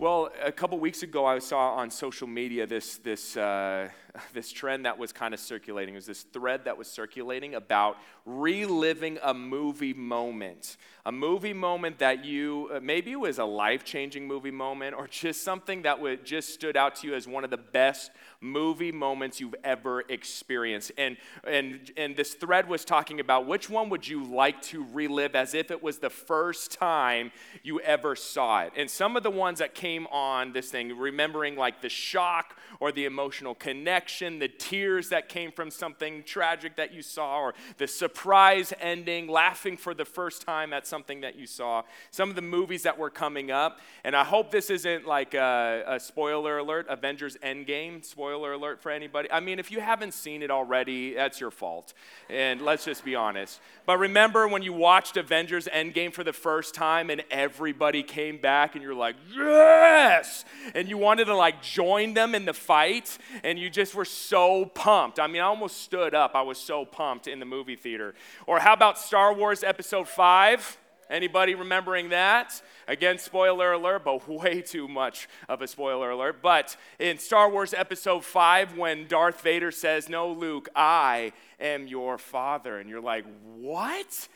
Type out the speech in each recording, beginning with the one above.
Well, a couple weeks ago, I saw on social media this, this, uh, this trend that was kind of circulating. It was this thread that was circulating about reliving a movie moment. A movie moment that you, uh, maybe it was a life changing movie moment or just something that would, just stood out to you as one of the best movie moments you've ever experienced. And, and, and this thread was talking about which one would you like to relive as if it was the first time you ever saw it. And some of the ones that came on this thing, remembering like the shock or the emotional connection, the tears that came from something tragic that you saw, or the surprise ending, laughing for the first time at something that you saw. Some of the movies that were coming up. And I hope this isn't like a, a spoiler alert, Avengers Endgame, spoiler alert for anybody. I mean, if you haven't seen it already, that's your fault. And let's just be honest. But remember when you watched Avengers Endgame for the first time and everybody came back and you're like, yes! And you wanted to like join them in the fight and you just were so pumped. I mean, I almost stood up. I was so pumped in the movie theater. Or how about Star Wars Episode 5? Anybody remembering that? Again, spoiler alert, but way too much of a spoiler alert. But in Star Wars Episode 5, when Darth Vader says, No, Luke, I am your father, and you're like, What?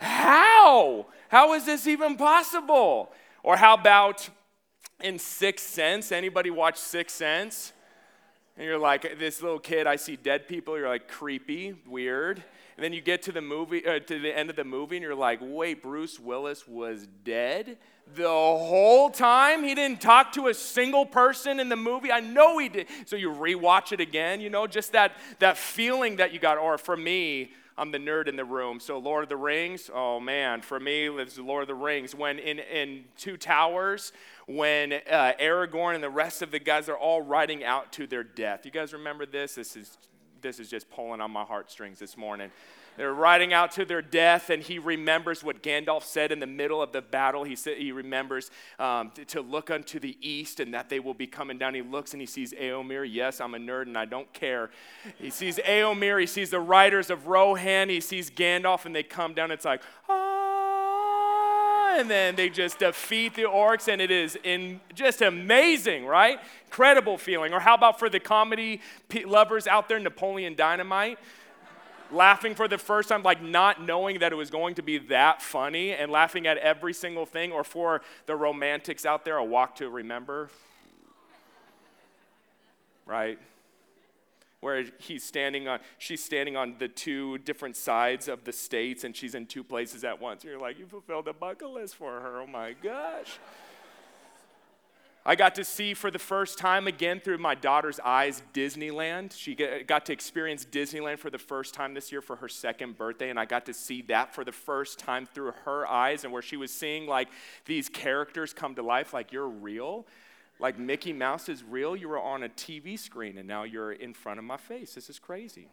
How? How is this even possible? Or how about in Sixth Sense? Anybody watch Sixth Sense? And you're like, this little kid, I see dead people. You're like, creepy, weird. And then you get to the movie, uh, to the end of the movie, and you're like, wait, Bruce Willis was dead the whole time? He didn't talk to a single person in the movie? I know he did. So you rewatch it again, you know, just that, that feeling that you got. Or for me, I'm the nerd in the room. So Lord of the Rings, oh man, for me, it's Lord of the Rings. When in, in Two Towers, when uh, Aragorn and the rest of the guys are all riding out to their death. You guys remember this? This is this is just pulling on my heartstrings this morning. They're riding out to their death, and he remembers what Gandalf said in the middle of the battle. He, said, he remembers um, to look unto the east and that they will be coming down. He looks and he sees Eomer. Yes, I'm a nerd and I don't care. He sees Eomer, he sees the riders of Rohan, he sees Gandalf, and they come down. It's like, ah, and then they just defeat the orcs, and it is in just amazing, right? Incredible feeling. Or how about for the comedy lovers out there, Napoleon Dynamite? laughing for the first time, like not knowing that it was going to be that funny and laughing at every single thing, or for the romantics out there, a walk to remember. Right? Where he's standing on, she's standing on the two different sides of the states and she's in two places at once. And you're like, you fulfilled a bucket list for her. Oh my gosh. I got to see for the first time again through my daughter's eyes Disneyland. She got to experience Disneyland for the first time this year for her second birthday, and I got to see that for the first time through her eyes, and where she was seeing like these characters come to life, like you're real. Like Mickey Mouse is real. You were on a TV screen, and now you're in front of my face. This is crazy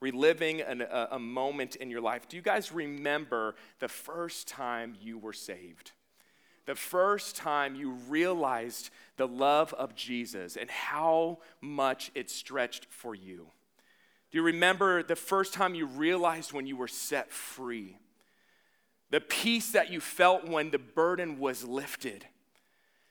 reliving an, a, a, moment in your life. Do you guys remember the first time you were saved? the first time you realized the love of Jesus and how much it stretched for you? Do you remember the first time you realized when you were set free? The peace that you felt when the burden was lifted?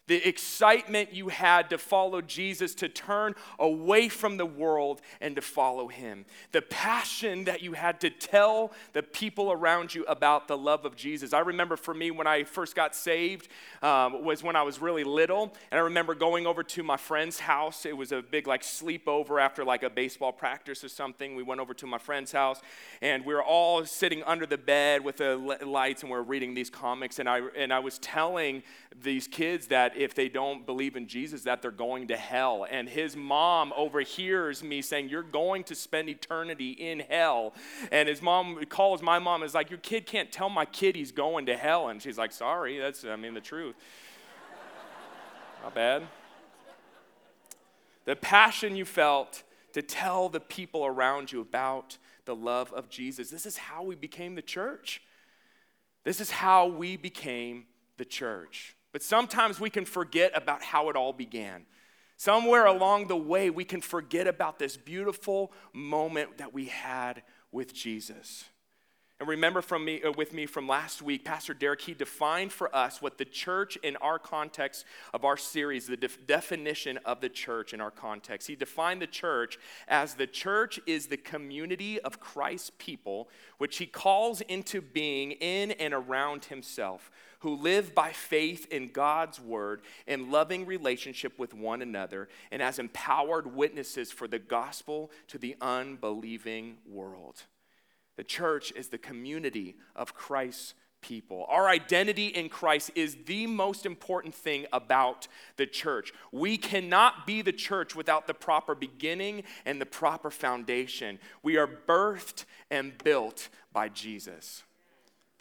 The excitement you had to follow Jesus, to turn away from the world and to follow him, the passion that you had to tell the people around you about the love of Jesus. I remember for me when I first got saved um, was when I was really little, and I remember going over to my friend's house. It was a big like sleepover after like a baseball practice or something. We went over to my friend's house, and we were all sitting under the bed with the lights, and we we're reading these comics. And I and I was telling these kids that if they don't believe in Jesus, that they're going to hell. And his mom overhears me saying, You're going to spend eternity in hell. And his mom calls my mom and is like, Your kid can't tell my kid he's going to hell. And she's like, Sorry, that's, I mean, the truth. Not bad. The passion you felt to tell the people around you about the love of Jesus. This is how we became the church. This is how we became the church. But sometimes we can forget about how it all began. Somewhere along the way, we can forget about this beautiful moment that we had with Jesus. And remember from me, uh, with me from last week, Pastor Derek, he defined for us what the church in our context of our series, the def- definition of the church in our context. He defined the church as the church is the community of Christ's people, which he calls into being in and around himself, who live by faith in God's word and loving relationship with one another, and as empowered witnesses for the gospel to the unbelieving world. The church is the community of Christ's people. Our identity in Christ is the most important thing about the church. We cannot be the church without the proper beginning and the proper foundation. We are birthed and built by Jesus.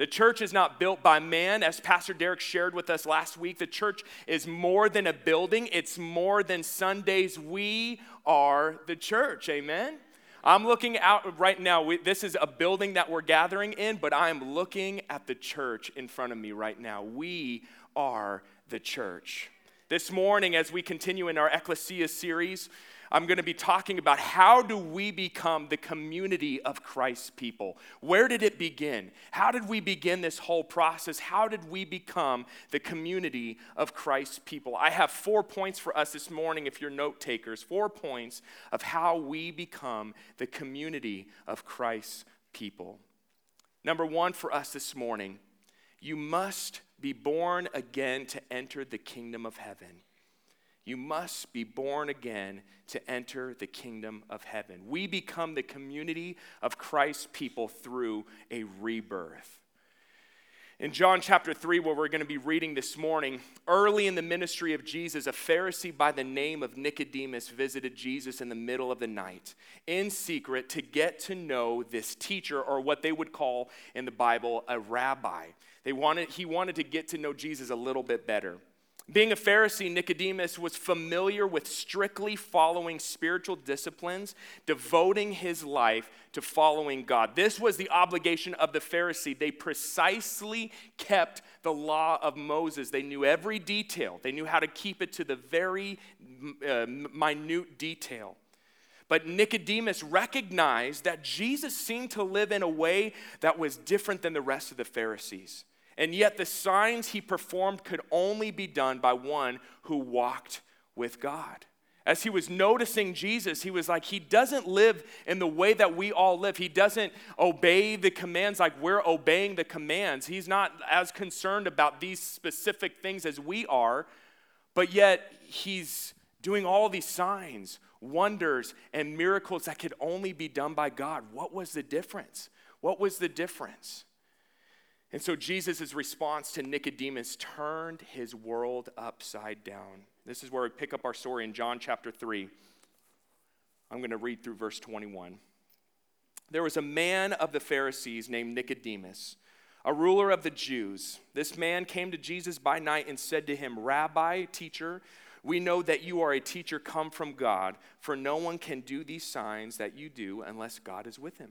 The church is not built by man, as Pastor Derek shared with us last week. The church is more than a building, it's more than Sundays. We are the church. Amen? I'm looking out right now. We, this is a building that we're gathering in, but I'm looking at the church in front of me right now. We are the church. This morning, as we continue in our Ecclesia series, I'm going to be talking about how do we become the community of Christ's people? Where did it begin? How did we begin this whole process? How did we become the community of Christ's people? I have four points for us this morning if you're note takers. Four points of how we become the community of Christ's people. Number 1 for us this morning, you must be born again to enter the kingdom of heaven. You must be born again to enter the kingdom of heaven. We become the community of Christ's people through a rebirth. In John chapter 3, where we're going to be reading this morning, early in the ministry of Jesus, a Pharisee by the name of Nicodemus visited Jesus in the middle of the night in secret to get to know this teacher, or what they would call in the Bible a rabbi. They wanted, he wanted to get to know Jesus a little bit better. Being a Pharisee, Nicodemus was familiar with strictly following spiritual disciplines, devoting his life to following God. This was the obligation of the Pharisee. They precisely kept the law of Moses. They knew every detail, they knew how to keep it to the very uh, minute detail. But Nicodemus recognized that Jesus seemed to live in a way that was different than the rest of the Pharisees. And yet, the signs he performed could only be done by one who walked with God. As he was noticing Jesus, he was like, he doesn't live in the way that we all live. He doesn't obey the commands like we're obeying the commands. He's not as concerned about these specific things as we are, but yet he's doing all these signs, wonders, and miracles that could only be done by God. What was the difference? What was the difference? And so Jesus' response to Nicodemus turned his world upside down. This is where we pick up our story in John chapter 3. I'm going to read through verse 21. There was a man of the Pharisees named Nicodemus, a ruler of the Jews. This man came to Jesus by night and said to him, Rabbi, teacher, we know that you are a teacher come from God, for no one can do these signs that you do unless God is with him.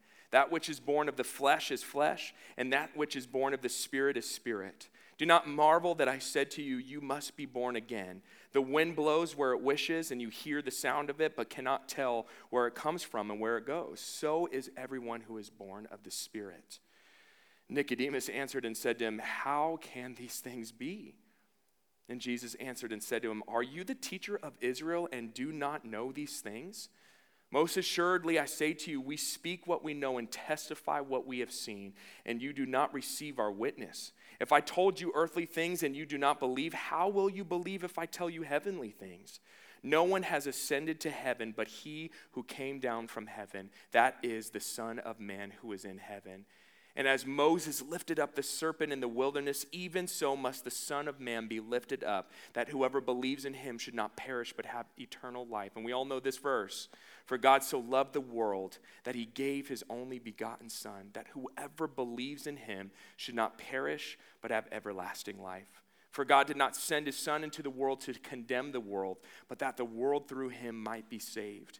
That which is born of the flesh is flesh, and that which is born of the Spirit is spirit. Do not marvel that I said to you, You must be born again. The wind blows where it wishes, and you hear the sound of it, but cannot tell where it comes from and where it goes. So is everyone who is born of the Spirit. Nicodemus answered and said to him, How can these things be? And Jesus answered and said to him, Are you the teacher of Israel and do not know these things? Most assuredly, I say to you, we speak what we know and testify what we have seen, and you do not receive our witness. If I told you earthly things and you do not believe, how will you believe if I tell you heavenly things? No one has ascended to heaven but he who came down from heaven, that is the Son of Man who is in heaven. And as Moses lifted up the serpent in the wilderness, even so must the Son of Man be lifted up, that whoever believes in him should not perish but have eternal life. And we all know this verse For God so loved the world that he gave his only begotten Son, that whoever believes in him should not perish but have everlasting life. For God did not send his Son into the world to condemn the world, but that the world through him might be saved.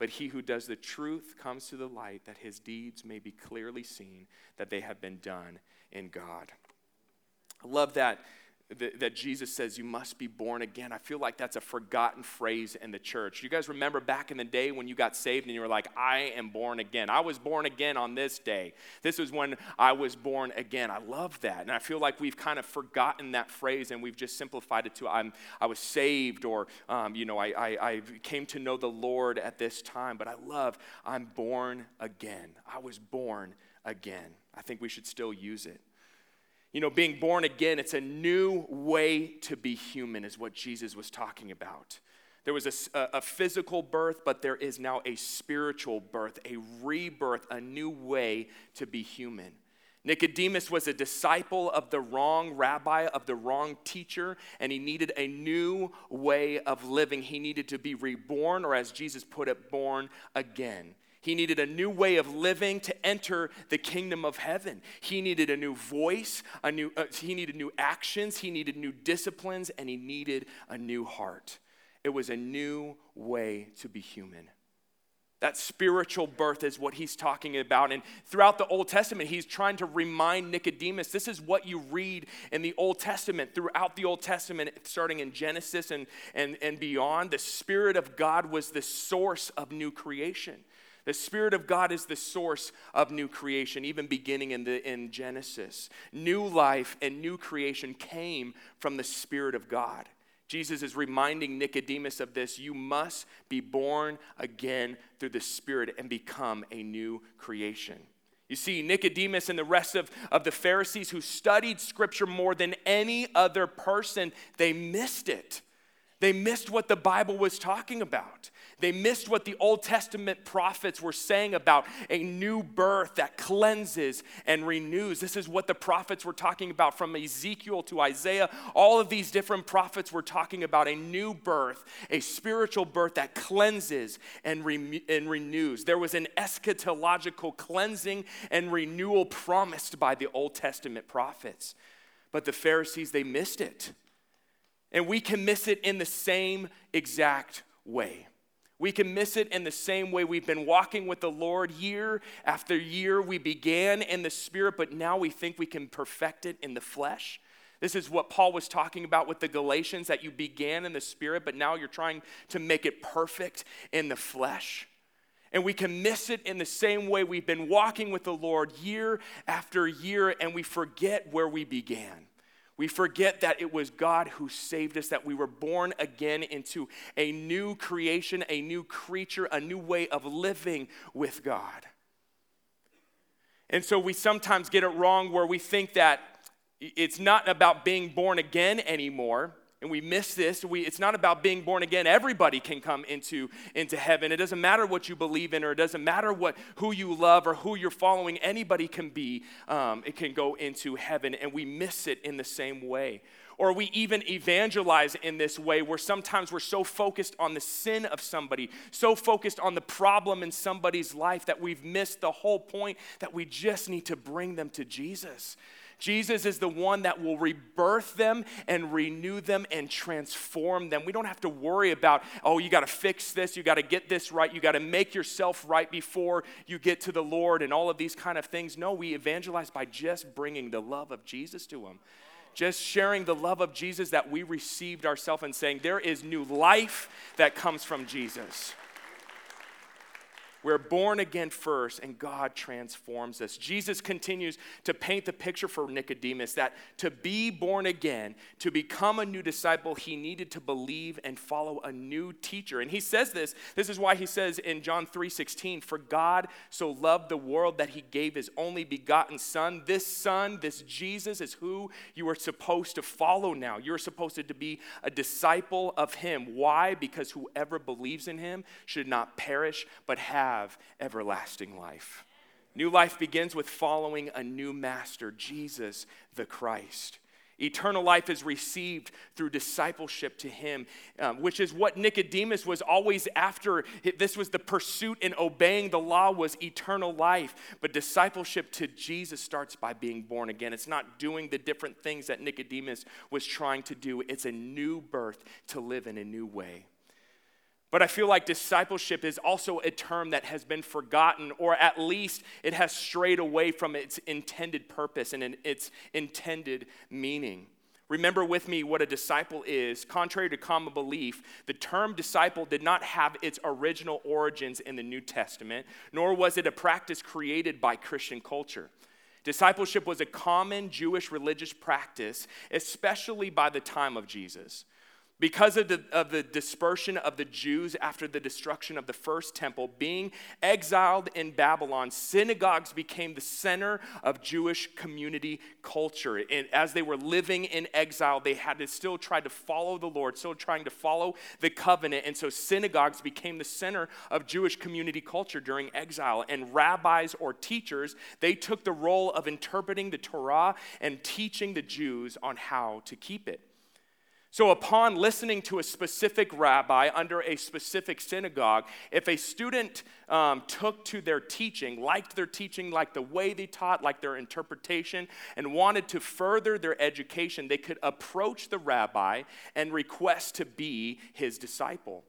But he who does the truth comes to the light, that his deeds may be clearly seen, that they have been done in God. I love that that Jesus says you must be born again. I feel like that's a forgotten phrase in the church. You guys remember back in the day when you got saved and you were like, I am born again. I was born again on this day. This was when I was born again. I love that. And I feel like we've kind of forgotten that phrase and we've just simplified it to I'm, I was saved or, um, you know, I, I, I came to know the Lord at this time. But I love I'm born again. I was born again. I think we should still use it. You know, being born again, it's a new way to be human, is what Jesus was talking about. There was a, a, physical birth, but there is now a spiritual birth, a rebirth, a new way to be human. Nicodemus was a disciple of the wrong rabbi, of the wrong teacher, and he needed a new way of living. He needed to be reborn, or as Jesus put it, born again. He needed a new way of living to enter the kingdom of heaven. He needed a new voice, a new, uh, he needed new actions, he needed new disciplines, and he needed a new heart. It was a new way to be human. That spiritual birth is what he's talking about. And throughout the Old Testament, he's trying to remind Nicodemus this is what you read in the Old Testament, throughout the Old Testament, starting in Genesis and, and, and beyond. The Spirit of God was the source of new creation. The Spirit of God is the source of new creation, even beginning in, the, in Genesis. New life and new creation came from the Spirit of God. Jesus is reminding Nicodemus of this. You must be born again through the Spirit and become a new creation. You see, Nicodemus and the rest of, of the Pharisees who studied Scripture more than any other person, they missed it. They missed what the Bible was talking about. They missed what the Old Testament prophets were saying about a new birth that cleanses and renews. This is what the prophets were talking about from Ezekiel to Isaiah. All of these different prophets were talking about a new birth, a spiritual birth that cleanses and, re- and renews. There was an eschatological cleansing and renewal promised by the Old Testament prophets. But the Pharisees, they missed it. And we can miss it in the same exact way. We can miss it in the same way we've been walking with the Lord year after year. We began in the spirit, but now we think we can perfect it in the flesh. This is what Paul was talking about with the Galatians that you began in the spirit, but now you're trying to make it perfect in the flesh. And we can miss it in the same way we've been walking with the Lord year after year, and we forget where we began. We forget that it was God who saved us, that we were born again into a new creation, a new creature, a new way of living with God. And so we sometimes get it wrong where we think that it's not about being born again anymore and we miss this we, it's not about being born again. Everybody can come into, into heaven. It doesn't matter what you believe in or it doesn't matter what who you love or who you're following. Anybody can be um, it can go into heaven and we miss it in the same way. Or we even evangelize in this way where sometimes we're so focused on the sin of somebody, so focused on the problem in somebody's life that we've missed the whole point that we just need to bring them to Jesus. Jesus is the one that will rebirth them and renew them and transform them. We don't have to worry about, oh, you got to fix this, you got to get this right, you got to make yourself right before you get to the Lord and all of these kind of things. No, we evangelize by just bringing the love of Jesus to them. Just sharing the love of Jesus that we received ourselves and saying, there is new life that comes from Jesus. We're born again first, and God transforms us. Jesus continues to paint the picture for Nicodemus that to be born again, to become a new disciple, he needed to believe and follow a new teacher. And he says this, this is why he says in John 3:16, "For God so loved the world that he gave his only begotten son. This son, this Jesus is who you are supposed to follow now. You're supposed to be a disciple of him. Why? Because whoever believes in him should not perish but have have everlasting life. New life begins with following a new master, Jesus the Christ. Eternal life is received through discipleship to Him, um, which is what Nicodemus was always after. This was the pursuit in obeying the law was eternal life. But discipleship to Jesus starts by being born again. It's not doing the different things that Nicodemus was trying to do. It's a new birth to live in a new way. But I feel like discipleship is also a term that has been forgotten, or at least it has strayed away from its intended purpose and its intended meaning. Remember with me what a disciple is. Contrary to common belief, the term disciple did not have its original origins in the New Testament, nor was it a practice created by Christian culture. Discipleship was a common Jewish religious practice, especially by the time of Jesus. Because of the, of the dispersion of the Jews after the destruction of the first temple, being exiled in Babylon, synagogues became the center of Jewish community culture. And as they were living in exile, they had to still try to follow the Lord, still trying to follow the covenant. And so synagogues became the center of Jewish community culture during exile. And rabbis or teachers, they took the role of interpreting the Torah and teaching the Jews on how to keep it. So, upon listening to a specific rabbi under a specific synagogue, if a student um, took to their teaching, liked their teaching, like the way they taught, like their interpretation, and wanted to further their education, they could approach the rabbi and request to be his disciple.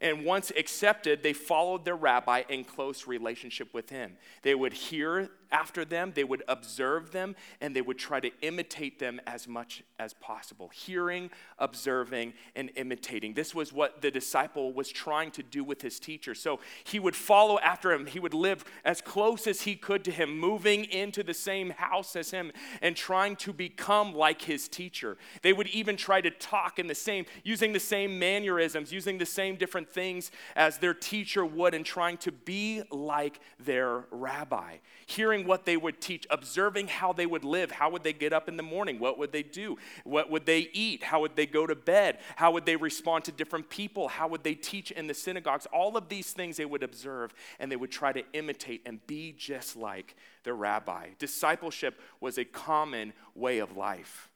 And once accepted, they followed their rabbi in close relationship with him. They would hear after them, they would observe them, and they would try to imitate them as much as possible. Hearing, observing, and imitating. This was what the disciple was trying to do with his teacher. So he would follow after him. He would live as close as he could to him, moving into the same house as him, and trying to become like his teacher. They would even try to talk in the same, using the same mannerisms, using the same different things as their teacher would, and trying to be like their rabbi. Hearing what they would teach, observing how they would live. How would they get up in the morning? What would they do? What would they eat? How would they go to bed? How would they respond to different people? How would they teach in the synagogues? All of these things they would observe and they would try to imitate and be just like the rabbi. Discipleship was a common way of life.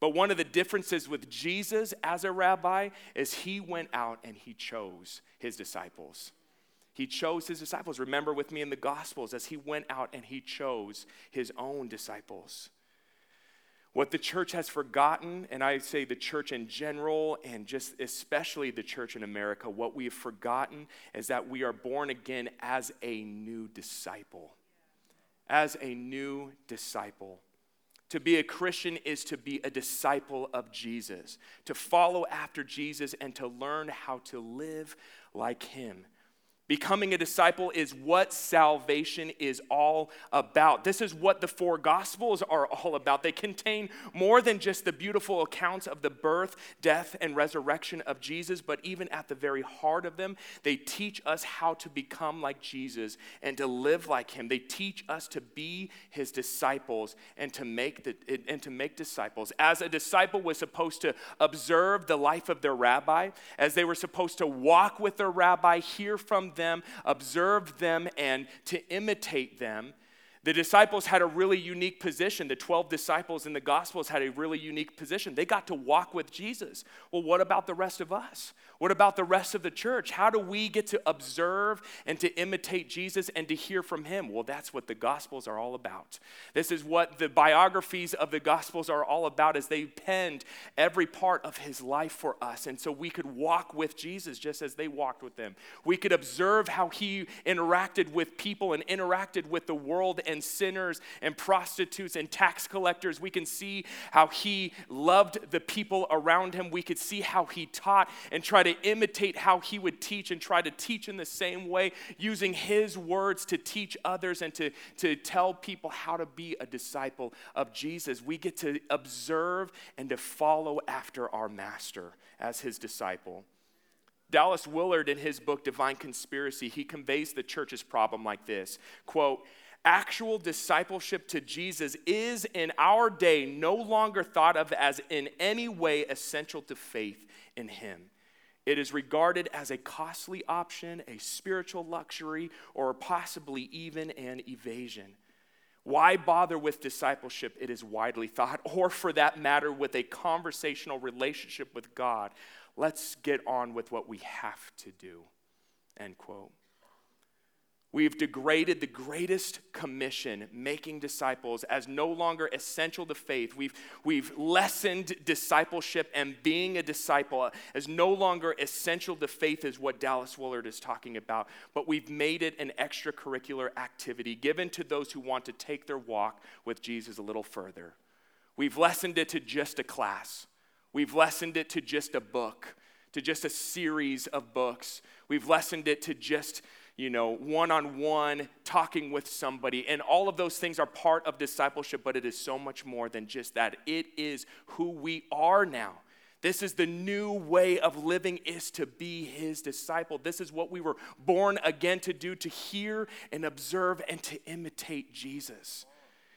But one of the differences with Jesus as a rabbi is he went out and he chose his disciples. He chose his disciples. Remember with me in the Gospels as he went out and he chose his own disciples. What the church has forgotten, and I say the church in general, and just especially the church in America, what we have forgotten is that we are born again as a new disciple. As a new disciple. To be a Christian is to be a disciple of Jesus, to follow after Jesus, and to learn how to live like him. Becoming a disciple is what salvation is all about. This is what the four gospels are all about. They contain more than just the beautiful accounts of the birth, death, and resurrection of Jesus, but even at the very heart of them, they teach us how to become like Jesus and to live like him. They teach us to be his disciples and to make the, and to make disciples. As a disciple was supposed to observe the life of their rabbi, as they were supposed to walk with their rabbi, hear from them, observe them, and to imitate them. The disciples had a really unique position. The 12 disciples in the Gospels had a really unique position. They got to walk with Jesus. Well, what about the rest of us? What about the rest of the church? How do we get to observe and to imitate Jesus and to hear from him? Well, that's what the Gospels are all about. This is what the biographies of the Gospels are all about as they penned every part of his life for us. And so we could walk with Jesus just as they walked with him. We could observe how he interacted with people and interacted with the world and and sinners and prostitutes and tax collectors. We can see how he loved the people around him. We could see how he taught and try to imitate how he would teach and try to teach in the same way, using his words to teach others and to, to tell people how to be a disciple of Jesus. We get to observe and to follow after our master as his disciple. Dallas Willard, in his book Divine Conspiracy, he conveys the church's problem like this quote, actual discipleship to Jesus is in our day no longer thought of as in any way essential to faith in him. It is regarded as a costly option, a spiritual luxury, or possibly even an evasion. Why bother with discipleship? It is widely thought, or for that matter, with a conversational relationship with God. Let's get on with what we have to do. End quote. We've degraded the greatest commission, making disciples, as no longer essential to faith. We've, we've lessened discipleship and being a disciple uh, as no longer essential to faith, is what Dallas Willard is talking about. But we've made it an extracurricular activity given to those who want to take their walk with Jesus a little further. We've lessened it to just a class, we've lessened it to just a book, to just a series of books. We've lessened it to just you know, one on one, talking with somebody. And all of those things are part of discipleship, but it is so much more than just that. It is who we are now. This is the new way of living is to be his disciple. This is what we were born again to do to hear and observe and to imitate Jesus.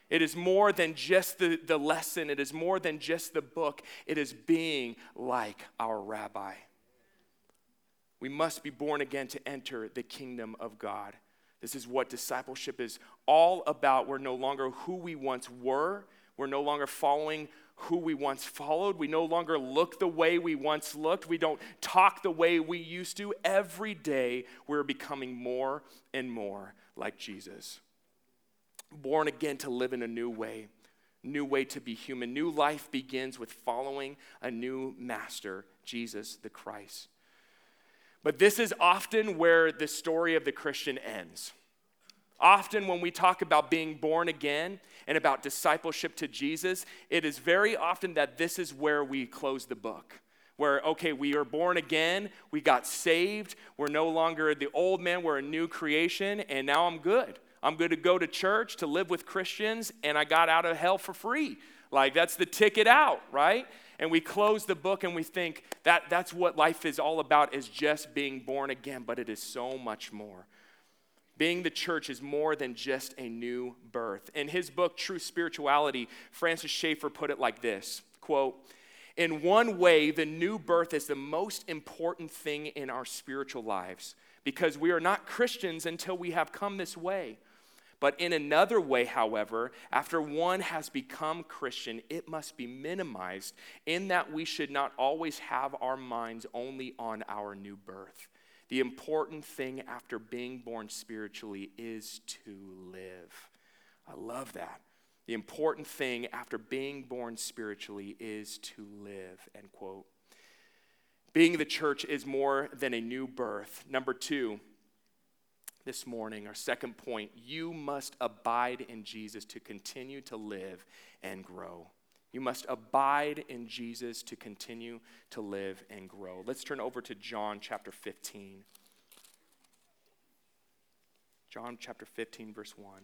It is more than just the, the lesson, it is more than just the book. It is being like our rabbi. We must be born again to enter the kingdom of God. This is what discipleship is all about. We're no longer who we once were, we're no longer following who we once followed. We no longer look the way we once looked. We don't talk the way we used to. Every day, we're becoming more and more like Jesus. Born again to live in a new way, new way to be human. New life begins with following a new master, Jesus the Christ. But this is often where the story of the Christian ends. Often, when we talk about being born again and about discipleship to Jesus, it is very often that this is where we close the book. Where, okay, we are born again, we got saved, we're no longer the old man, we're a new creation, and now I'm good. I'm going to go to church, to live with Christians, and I got out of hell for free. Like, that's the ticket out, right? and we close the book and we think that that's what life is all about is just being born again, but it is so much more. Being the church is more than just a new birth. In his book, True Spirituality, Francis Schaeffer put it like this quote, in one way, the new birth is the most important thing in our spiritual lives because we are not Christians until we have come this way. But in another way, however, after one has become Christian, it must be minimized in that we should not always have our minds only on our new birth. The important thing after being born spiritually is to live. I love that. The important thing after being born spiritually is to live, end quote. Being the church is more than a new birth. Number two, this morning, our second point, you must abide in Jesus to continue to live and grow. You must abide in Jesus to continue to live and grow. Let's turn over to John chapter 15. John chapter 15, verse 1.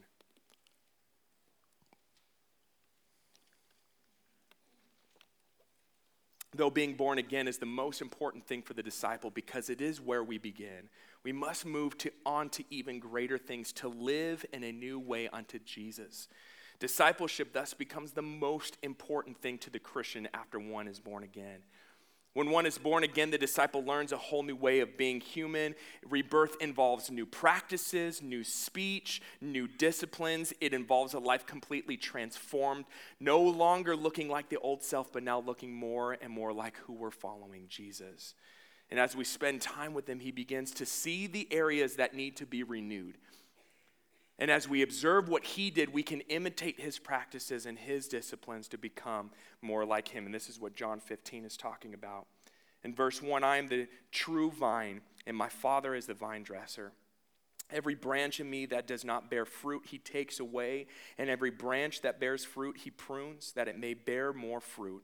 though being born again is the most important thing for the disciple because it is where we begin, we must move to, on to even greater things to live in a new way unto Jesus. Discipleship thus becomes the most important thing to the Christian after one is born again. When one is born again, the disciple learns a whole new way of being human. Rebirth involves new practices, new speech, new disciplines. It involves a life completely transformed, no longer looking like the old self, but now looking more and more like who we're following Jesus. And as we spend time with him, he begins to see the areas that need to be renewed. And as we observe what he did, we can imitate his practices and his disciplines to become more like him. And this is what John 15 is talking about. In verse 1, I am the true vine, and my Father is the vine dresser. Every branch in me that does not bear fruit, he takes away. And every branch that bears fruit, he prunes, that it may bear more fruit.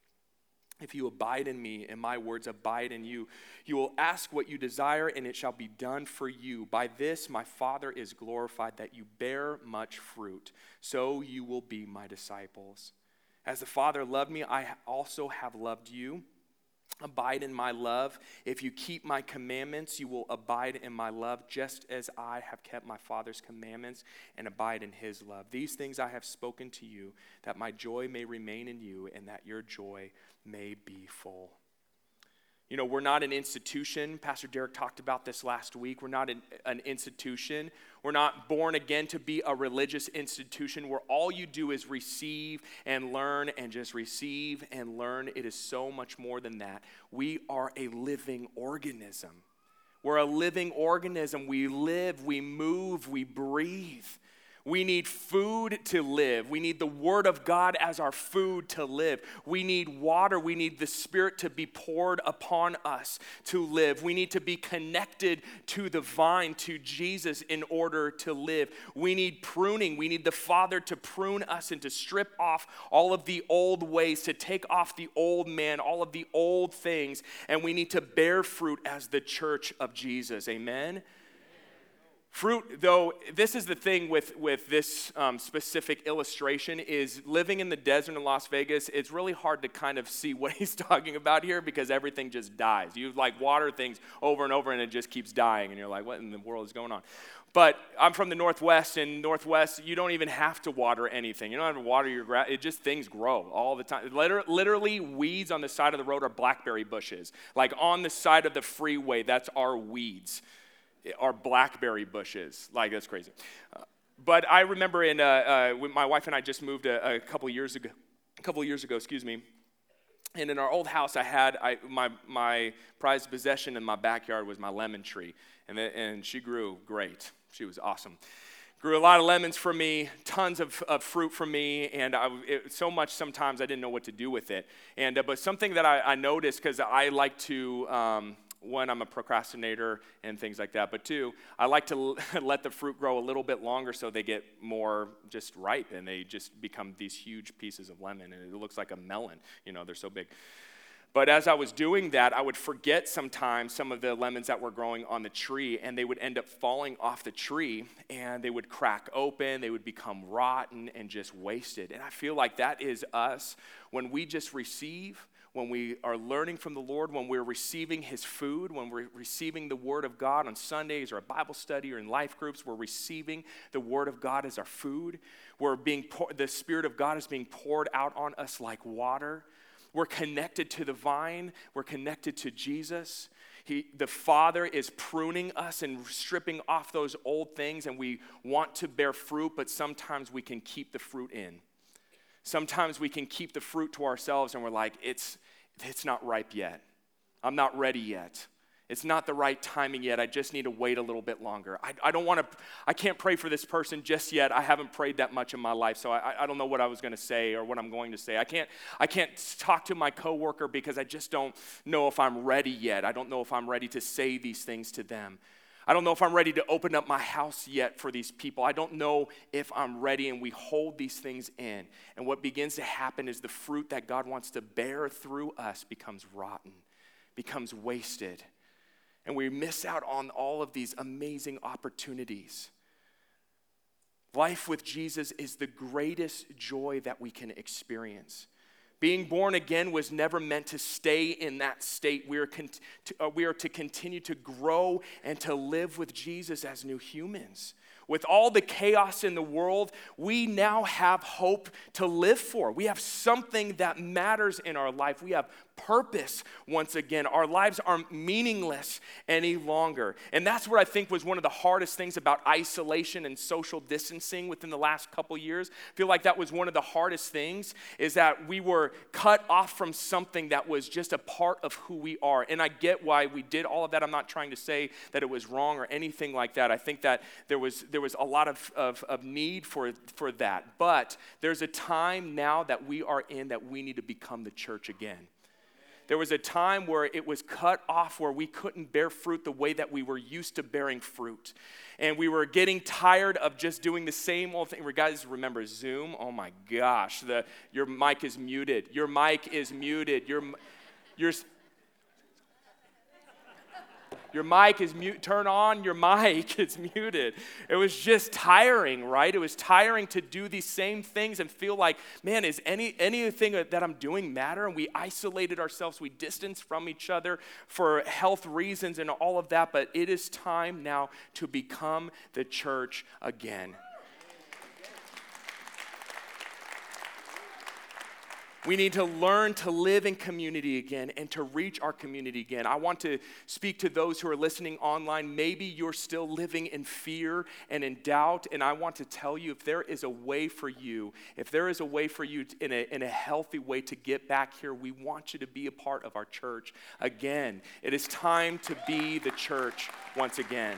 If you abide in me and my words abide in you, you will ask what you desire, and it shall be done for you. By this my Father is glorified, that you bear much fruit, so you will be my disciples. As the Father loved me, I also have loved you. Abide in my love. If you keep my commandments, you will abide in my love, just as I have kept my Father's commandments and abide in his love. These things I have spoken to you, that my joy may remain in you, and that your joy may be full. You know, we're not an institution. Pastor Derek talked about this last week. We're not an, an, institution. We're not born again to be a religious institution where all you do is receive and learn and just receive and learn. It is so much more than that. We are a living organism. We're a living organism. We live, we move, we breathe. We need food to live. We need the Word of God as our food to live. We need water. We need the Spirit to be poured upon us to live. We need to be connected to the vine, to Jesus, in order to live. We need pruning. We need the Father to prune us and to strip off all of the old ways, to take off the old man, all of the old things. And we need to bear fruit as the church of Jesus. Amen. Fruit, though, this is the thing with, with this um, specific illustration is living in the desert in Las Vegas, it's really hard to kind of see what he's talking about here because everything just dies. You like water things over and over and it just keeps dying and you're like, what in the world is going on? But I'm from the Northwest, and Northwest, you don't even have to water anything. You don't have to water your grass. It just things grow all the time. Literally, weeds on the side of the road are blackberry bushes. Like on the side of the freeway, that's our weeds are blackberry bushes. Like, that's crazy. Uh, but I remember in, uh, uh, when my wife and I just moved a, a couple years ago, a couple years ago, excuse me, and in our old house, I had I, my, my prized possession in my backyard was my lemon tree. And, the, and she grew great. She was awesome. Grew a lot of lemons for me, tons of, of fruit for me, and I, it, so much sometimes I didn't know what to do with it. And, uh, but something that I, I noticed, because I like to, um, one, I'm a procrastinator and things like that. But two, I like to let the fruit grow a little bit longer so they get more just ripe and they just become these huge pieces of lemon. And it looks like a melon. You know, they're so big. But as I was doing that, I would forget sometimes some of the lemons that were growing on the tree, and they would end up falling off the tree, and they would crack open, they would become rotten and just wasted. And I feel like that is us when we just receive when we are learning from the Lord, when we're receiving His food, when we're receiving the Word of God on Sundays or a Bible study or in life groups, we're receiving the Word of God as our food. We're being pour- the Spirit of God is being poured out on us like water. We're connected to the vine. We're connected to Jesus. He, the Father is pruning us and stripping off those old things, and we want to bear fruit, but sometimes we can keep the fruit in. Sometimes we can keep the fruit to ourselves and we're like, it's, it's not ripe yet. I'm not ready yet. It's not the right timing yet. I just need to wait a little bit longer. I, I don't want to, I can't pray for this person just yet. I haven't prayed that much in my life, so I, I don't know what I was going to say or what I'm going to say. I can't, I can't talk to my coworker because I just don't know if I'm ready yet. I don't know if I'm ready to say these things to them. I don't know if I'm ready to open up my house yet for these people. I don't know if I'm ready, and we hold these things in. And what begins to happen is the fruit that God wants to bear through us becomes rotten, becomes wasted. And we miss out on all of these amazing opportunities. Life with Jesus is the greatest joy that we can experience. Being born again was never meant to stay in that state. We are, to, uh, we are to continue to grow and to live with Jesus as new humans. with all the chaos in the world, we now have hope to live for. We have something that matters in our life. We have purpose once again. Our lives aren't meaningless any longer. And that's what I think was one of the hardest things about isolation and social distancing within the last couple years. I feel like that was one of the hardest things is that we were cut off from something that was just a part of who we are. And I get why we did all of that. I'm not trying to say that it was wrong or anything like that. I think that there was there was a lot of, of, of need for, for that. But there's a time now that we are in that we need to become the church again. There was a time where it was cut off where we couldn't bear fruit the way that we were used to bearing fruit. And we were getting tired of just doing the same old thing. Guys, remember Zoom? Oh my gosh, the, your mic is muted. Your mic is muted. Your, your, your mic is mute. Turn on your mic. It's muted. It was just tiring, right? It was tiring to do these same things and feel like, man, is any anything that I'm doing matter? And we isolated ourselves. We distanced from each other for health reasons and all of that. But it is time now to become the church again. We need to learn to live in community again and to reach our community again. I want to speak to those who are listening online. Maybe you're still living in fear and in doubt, and I want to tell you if there is a way for you, if there is a way for you in a, in a healthy way to get back here, we want you to be a part of our church again. It is time to be the church once again.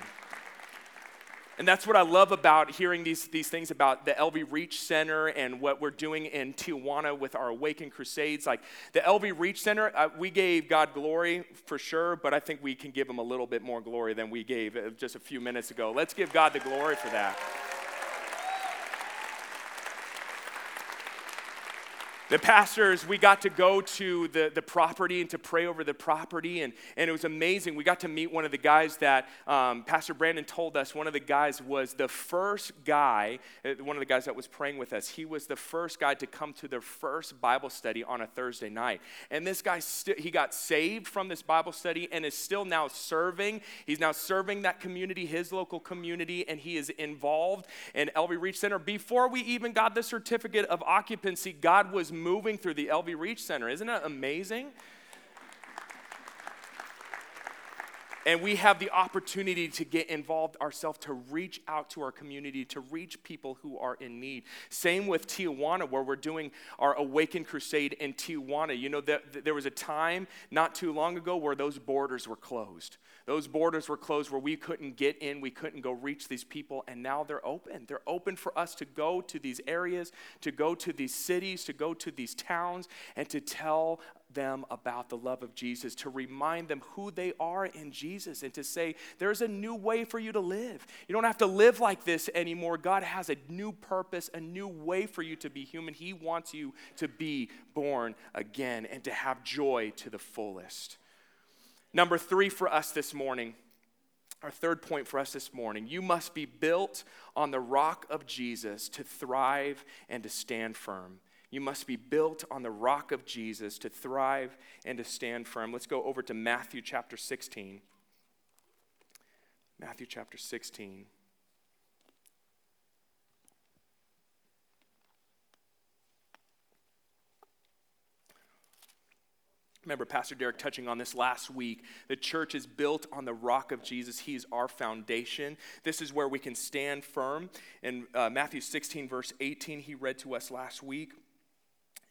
And that's what I love about hearing these, these things about the LV Reach Center and what we're doing in Tijuana with our Awakened Crusades. Like the LV Reach Center, uh, we gave God glory for sure, but I think we can give him a little bit more glory than we gave uh, just a few minutes ago. Let's give God the glory for that. The pastors, we got to go to the, the property and to pray over the property, and, and it was amazing. We got to meet one of the guys that um, Pastor Brandon told us. One of the guys was the first guy, uh, one of the guys that was praying with us, he was the first guy to come to their first Bible study on a Thursday night. And this guy, st- he got saved from this Bible study and is still now serving. He's now serving that community, his local community, and he is involved in LV Reach Center. Before we even got the certificate of occupancy, God was moving through the LV Reach Center. Isn't that amazing? And we have the opportunity to get involved ourselves, to reach out to our community, to reach people who are in need. Same with Tijuana, where we're doing our Awaken Crusade in Tijuana. You know, that there was a time not too long ago where those borders were closed. Those borders were closed where we couldn't get in, we couldn't go reach these people, and now they're open. They're open for us to go to these areas, to go to these cities, to go to these towns, and to tell them about the love of Jesus, to remind them who they are in Jesus, and to say, there's a new way for you to live. You don't have to live like this anymore. God has a new purpose, a new way for you to be human. He wants you to be born again and to have joy to the fullest. Number three for us this morning, our third point for us this morning you must be built on the rock of Jesus to thrive and to stand firm. You must be built on the rock of Jesus to thrive and to stand firm. Let's go over to Matthew chapter 16. Matthew chapter 16. Remember, Pastor Derek touching on this last week. The church is built on the rock of Jesus. He's our foundation. This is where we can stand firm. In uh, Matthew 16, verse 18, he read to us last week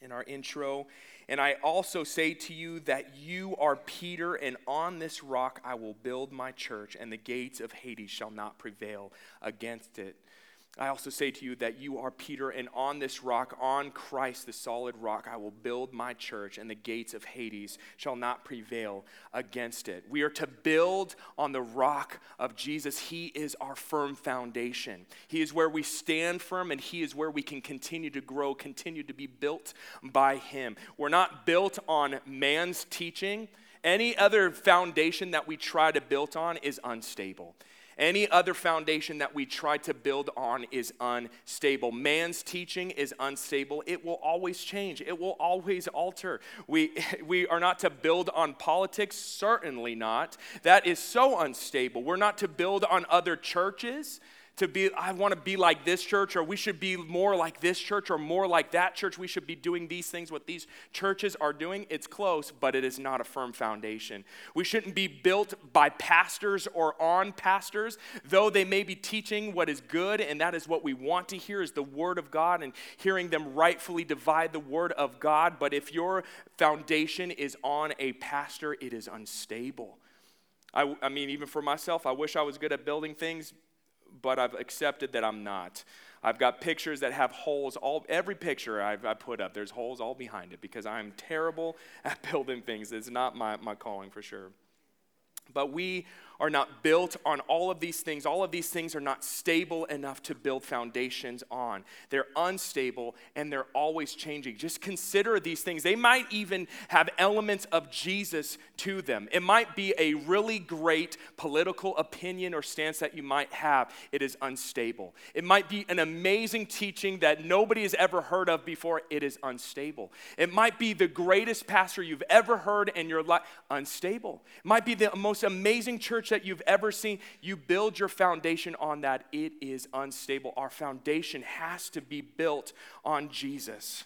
in our intro. And I also say to you that you are Peter, and on this rock I will build my church, and the gates of Hades shall not prevail against it. I also say to you that you are Peter, and on this rock, on Christ, the solid rock, I will build my church, and the gates of Hades shall not prevail against it. We are to build on the rock of Jesus. He is our firm foundation. He is where we stand firm, and He is where we can continue to grow, continue to be built by Him. We're not built on man's teaching. Any other foundation that we try to build on is unstable. Any other foundation that we try to build on is unstable. Man's teaching is unstable. It will always change, it will always alter. We, we are not to build on politics, certainly not. That is so unstable. We're not to build on other churches. To be, I want to be like this church, or we should be more like this church, or more like that church. We should be doing these things, what these churches are doing. It's close, but it is not a firm foundation. We shouldn't be built by pastors or on pastors, though they may be teaching what is good, and that is what we want to hear is the word of God and hearing them rightfully divide the word of God. But if your foundation is on a pastor, it is unstable. I, I mean, even for myself, I wish I was good at building things but I've accepted that I'm not. I've got pictures that have holes. All every picture I've I put up, there's holes all behind it because I'm terrible at building things. It's not my, my calling for sure. But we are not built on all of these things. All of these things are not stable enough to build foundations on. They're unstable and they're always changing. Just consider these things. They might even have elements of Jesus to them. It might be a really great political opinion or stance that you might have. It is unstable. It might be an amazing teaching that nobody has ever heard of before. It is unstable. It might be the greatest pastor you've ever heard in your life. Unstable. It might be the most amazing church that you've ever seen, you build your foundation on that, it is unstable. Our foundation has to be built on Jesus.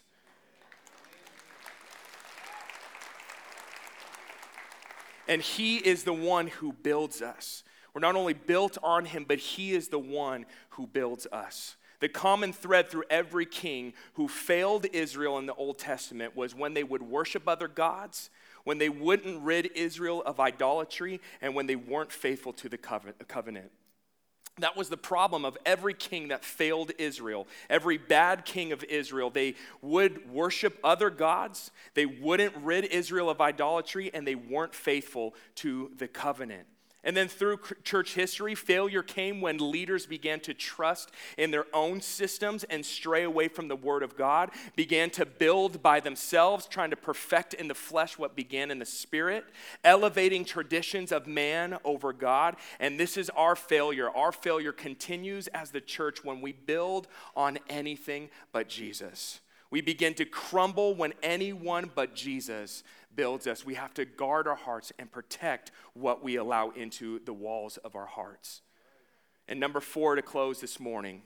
And He is the one who builds us. We're not only built on Him, but He is the one who builds us. The common thread through every king who failed Israel in the Old Testament was when they would worship other gods when they wouldn't rid Israel of idolatry, and when they weren't faithful to the covenant. That was the problem of every king that failed Israel. Every bad king of Israel, they would worship other gods, they wouldn't rid Israel of idolatry, and they weren't faithful to the covenant. And then through church history, failure came when leaders began to trust in their own systems and stray away from the Word of God, began to build by themselves, trying to perfect in the flesh what began in the Spirit, elevating traditions of man over God. And this is our failure. Our failure continues as the church when we build on anything but Jesus. We begin to crumble when anyone but Jesus builds us. We have to guard our hearts and protect what we allow into the walls of our hearts. And number four to close this morning.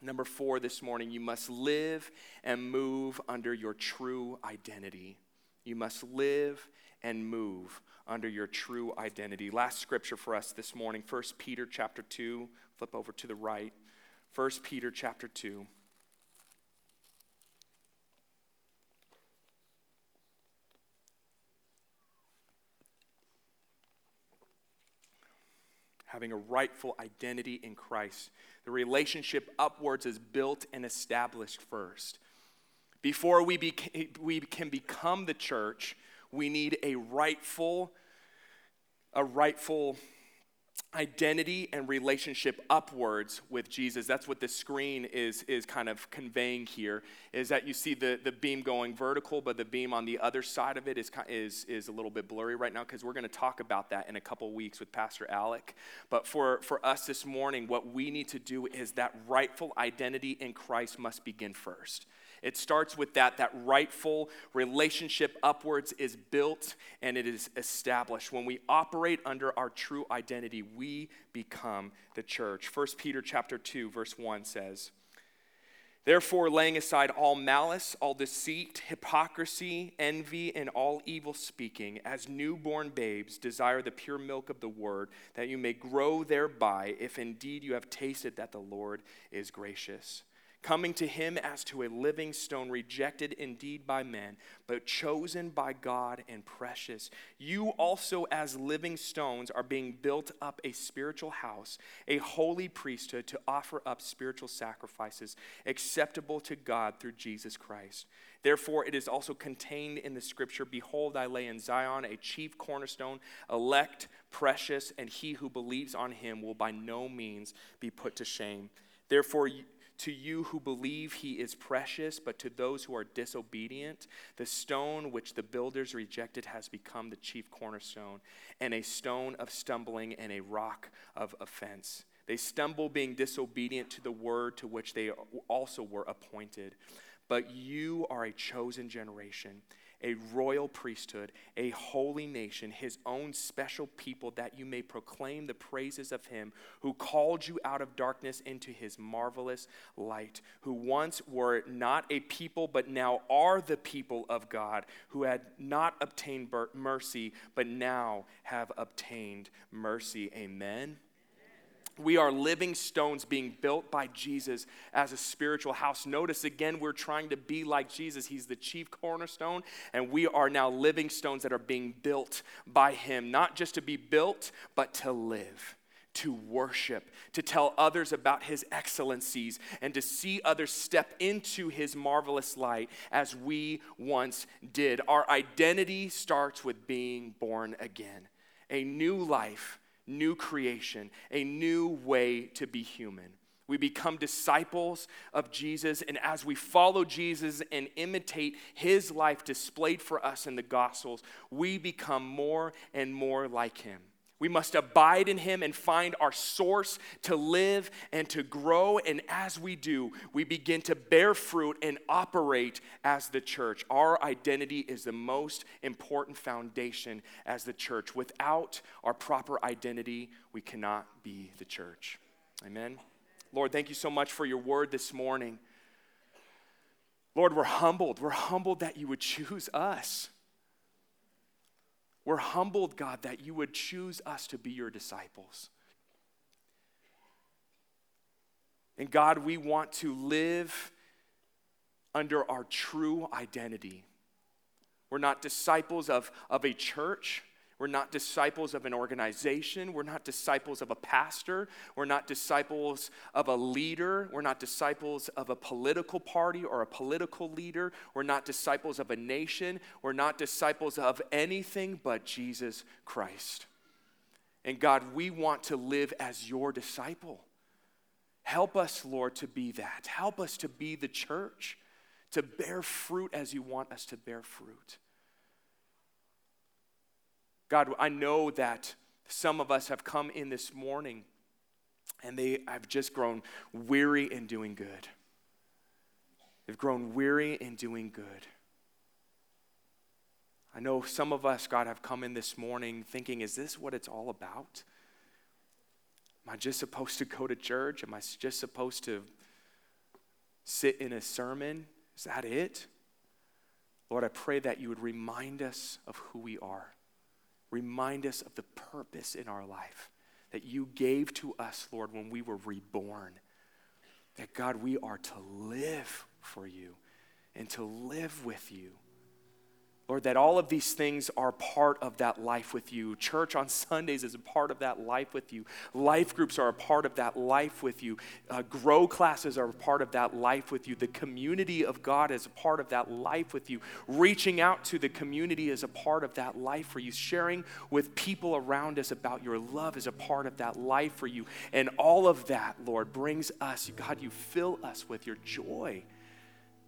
Number four this morning, you must live and move under your true identity. You must live and move under your true identity. Last scripture for us this morning, 1 Peter chapter 2. Flip over to the right. 1 Peter chapter 2. Having a rightful identity in Christ. The relationship upwards is built and established first. Before we, beca- we can become the church, we need a rightful, a rightful identity and relationship upwards with Jesus. That's what the screen is, is kind of conveying here, is that you see the, the beam going vertical, but the beam on the other side of it is, is, is a little bit blurry right now because we're going to talk about that in a couple weeks with Pastor Alec. But for, for us this morning, what we need to do is that rightful identity in Christ must begin first. It starts with that, that rightful relationship upwards is built and it is established. When we operate under our true identity, we become the church. 1 Peter chapter 2, verse 1 says, Therefore, laying aside all malice, all deceit, hypocrisy, envy, and all evil speaking, as newborn babes, desire the pure milk of the word, that you may grow thereby, if indeed you have tasted that the Lord is gracious coming to him as to a living stone, rejected indeed by men, but chosen by God and precious. You also, as living stones, are being built up a spiritual house, a holy priesthood to offer up spiritual sacrifices acceptable to God through Jesus Christ. Therefore, it is also contained in the scripture Behold, I lay in Zion a chief cornerstone, elect, precious, and he who believes on him will by no means be put to shame. Therefore, to you who believe he is precious, but to those who are disobedient, the stone which the builders rejected has become the chief cornerstone, and a stone of stumbling and a rock of offense. They stumble being disobedient to the word to which they also were appointed. But you are a chosen generation a royal priesthood, a holy nation, his own special people, that you may proclaim the praises of him who called you out of darkness into his marvelous light, who once were not a people, but now are the people of God, who had not obtained mercy, but now have obtained mercy. Amen. We are living stones being built by Jesus as a spiritual house. Notice again, we're trying to be like Jesus. He's the chief cornerstone, and we are now living stones that are being built by Him, not just to be built, but to live, to worship, to tell others about His excellencies, and to see others step into His marvelous light as we once did. Our identity starts with being born again, a new life new creation, a new way to be human. We become disciples of Jesus, and as we follow Jesus and imitate his life displayed for us in the Gospels, we become more and more like him. We must abide in Him and find our source to live and to grow. And as we do, we begin to bear fruit and operate as the church. Our identity is the most important foundation as the church. Without our proper identity, we cannot be the church. Amen. Lord, thank you so much for your word this morning. Lord, we're humbled. We're humbled that you would choose us. We're humbled, God, that you would choose us to be your disciples. And God, we want to live under our true identity. We're not disciples of, of a church. We're not disciples of an organization. We're not disciples of a pastor. We're not disciples of a leader. We're not disciples of a political party or a political leader. We're not disciples of a nation. We're not disciples of anything but Jesus Christ. And God, we want to live as your disciple. Help us, Lord, to be that. Help us to be the church, to bear fruit as you want us to bear fruit. God, I know that some of us have come in this morning and they have just grown weary in doing good. They've grown weary in doing good. I know some of us, God, have come in this morning thinking, is this what it's all about? Am I just supposed to go to church? Am I just supposed to sit in a sermon? Is that it? Lord, I pray that you would remind us of who we are. Remind us of the purpose in our life that you gave to us, Lord, when we were reborn. That God, we are to live for you and to live with you. Lord, that all of these things are part of that life with you. Church on Sundays is a part of that life with you. Life groups are a part of that life with you. Uh, grow classes are a part of that life with you. The community of God is a part of that life with you. Reaching out to the community is a part of that life for you. Sharing with people around us about your love is a part of that life for you. And all of that, Lord, brings us, God, you fill us with your joy.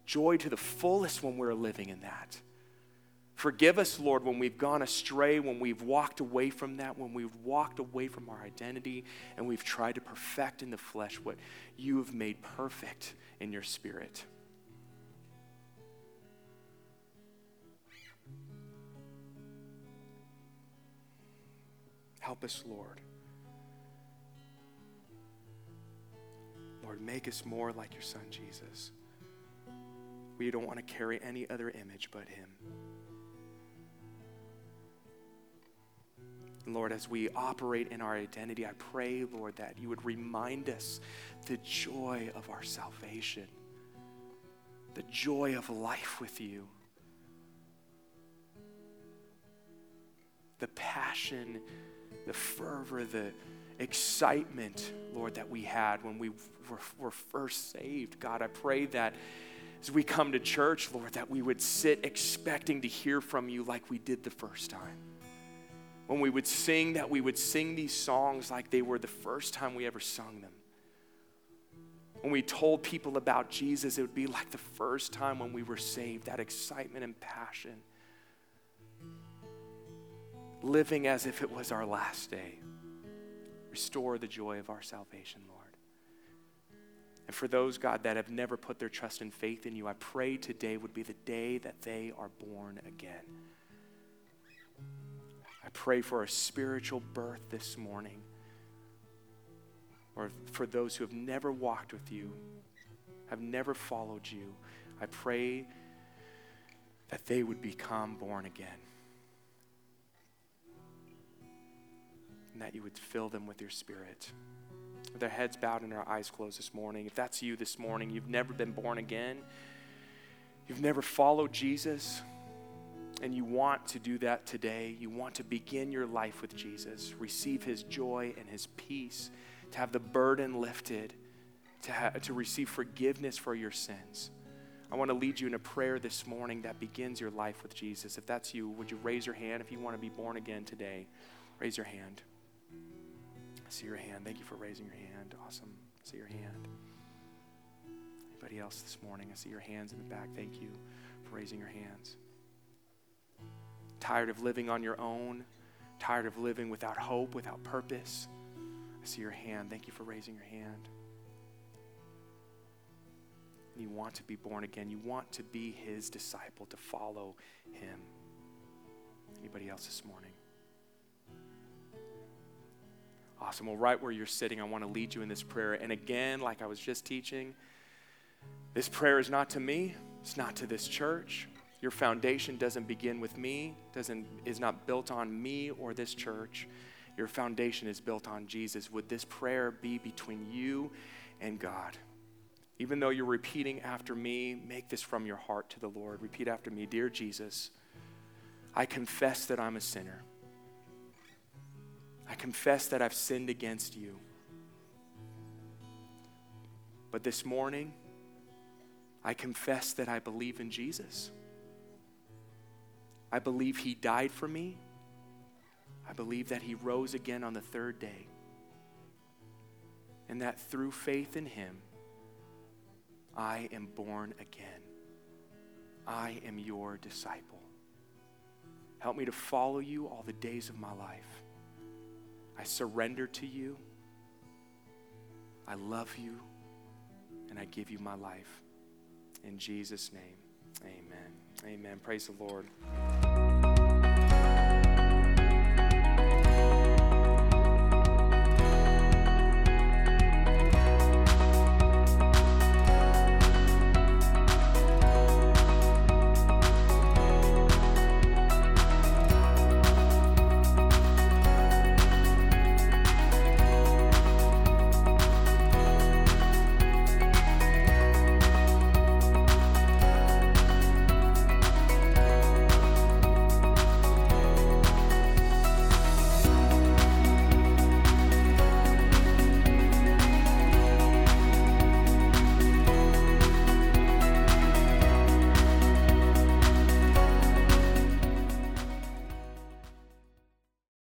Joy to the fullest when we're living in that. Forgive us, Lord, when we've gone astray, when we've walked away from that, when we've walked away from our identity, and we've tried to perfect in the flesh what you have made perfect in your spirit. Help us, Lord. Lord, make us more like your Son, Jesus. We don't want to carry any other image but Him. Lord, as we operate in our identity, I pray, Lord, that you would remind us the joy of our salvation, the joy of life with you, the passion, the fervor, the excitement, Lord, that we had when we were, were first saved. God, I pray that as we come to church, Lord, that we would sit expecting to hear from you like we did the first time when we would sing, that we would sing these songs like they were the first time we ever sung them. When we told people about Jesus, it would be like the first time when we were saved, that excitement and passion. Living as if it was our last day. Restore the joy of our salvation, Lord. And for those, God, that have never put their trust and faith in you, I pray today would be the day that they are born again. I pray for a spiritual birth this morning. Or for those who have never walked with you, have never followed you, I pray that they would become born again. And that you would fill them with your spirit with their heads bowed and our eyes closed this morning, if that's you this morning, you've never been born again, you've never followed Jesus, and you want to do that today, you want to begin your life with Jesus, receive his joy and his peace, to have the burden lifted, to, ha- to receive forgiveness for your sins. I want to lead you in a prayer this morning that begins your life with Jesus. If that's you, would you raise your hand if you want to be born again today? Raise your hand. I see your hand. Thank you for raising your hand. Awesome. I see your hand. Anybody else this morning? I see your hands in the back. Thank you for raising your hands. Tired of living on your own? Tired of living without hope, without purpose? I see your hand. Thank you for raising your hand. You want to be born again. You want to be his disciple, to follow him. Anybody else this morning? Awesome. Well, right where you're sitting, I want to lead you in this prayer. And again, like I was just teaching, this prayer is not to me, it's not to this church. Your foundation doesn't begin with me, doesn't, is not built on me or this church. Your foundation is built on Jesus. Would this prayer be between you and God? Even though you're repeating after me, make this from your heart to the Lord. Repeat after me Dear Jesus, I confess that I'm a sinner. I confess that I've sinned against you. But this morning, I confess that I believe in Jesus. I believe he died for me. I believe that he rose again on the third day. And that through faith in him, I am born again. I am your disciple. Help me to follow you all the days of my life. I surrender to you. I love you. And I give you my life. In Jesus' name, amen. Amen. Praise the Lord.